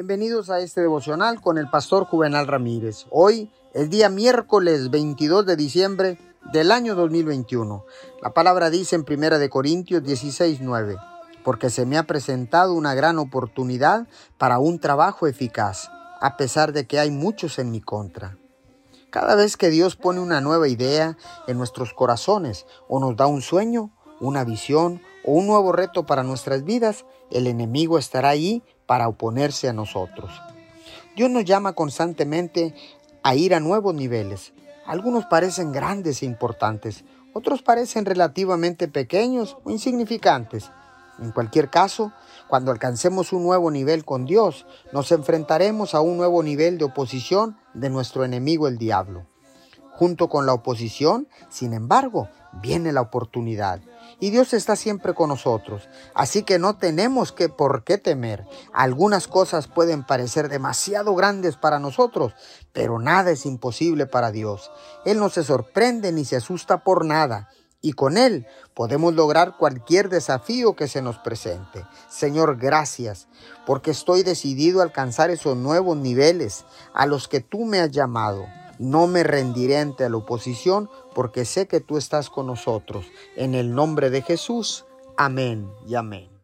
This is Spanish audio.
Bienvenidos a este devocional con el pastor Juvenal Ramírez. Hoy es día miércoles 22 de diciembre del año 2021. La palabra dice en 1 Corintios 16, 9, porque se me ha presentado una gran oportunidad para un trabajo eficaz, a pesar de que hay muchos en mi contra. Cada vez que Dios pone una nueva idea en nuestros corazones o nos da un sueño, una visión o un nuevo reto para nuestras vidas, el enemigo estará ahí para oponerse a nosotros. Dios nos llama constantemente a ir a nuevos niveles. Algunos parecen grandes e importantes, otros parecen relativamente pequeños o insignificantes. En cualquier caso, cuando alcancemos un nuevo nivel con Dios, nos enfrentaremos a un nuevo nivel de oposición de nuestro enemigo el diablo. Junto con la oposición, sin embargo, viene la oportunidad. Y Dios está siempre con nosotros. Así que no tenemos que por qué temer. Algunas cosas pueden parecer demasiado grandes para nosotros, pero nada es imposible para Dios. Él no se sorprende ni se asusta por nada. Y con Él podemos lograr cualquier desafío que se nos presente. Señor, gracias, porque estoy decidido a alcanzar esos nuevos niveles a los que tú me has llamado. No me rendiré ante la oposición porque sé que tú estás con nosotros. En el nombre de Jesús. Amén y amén.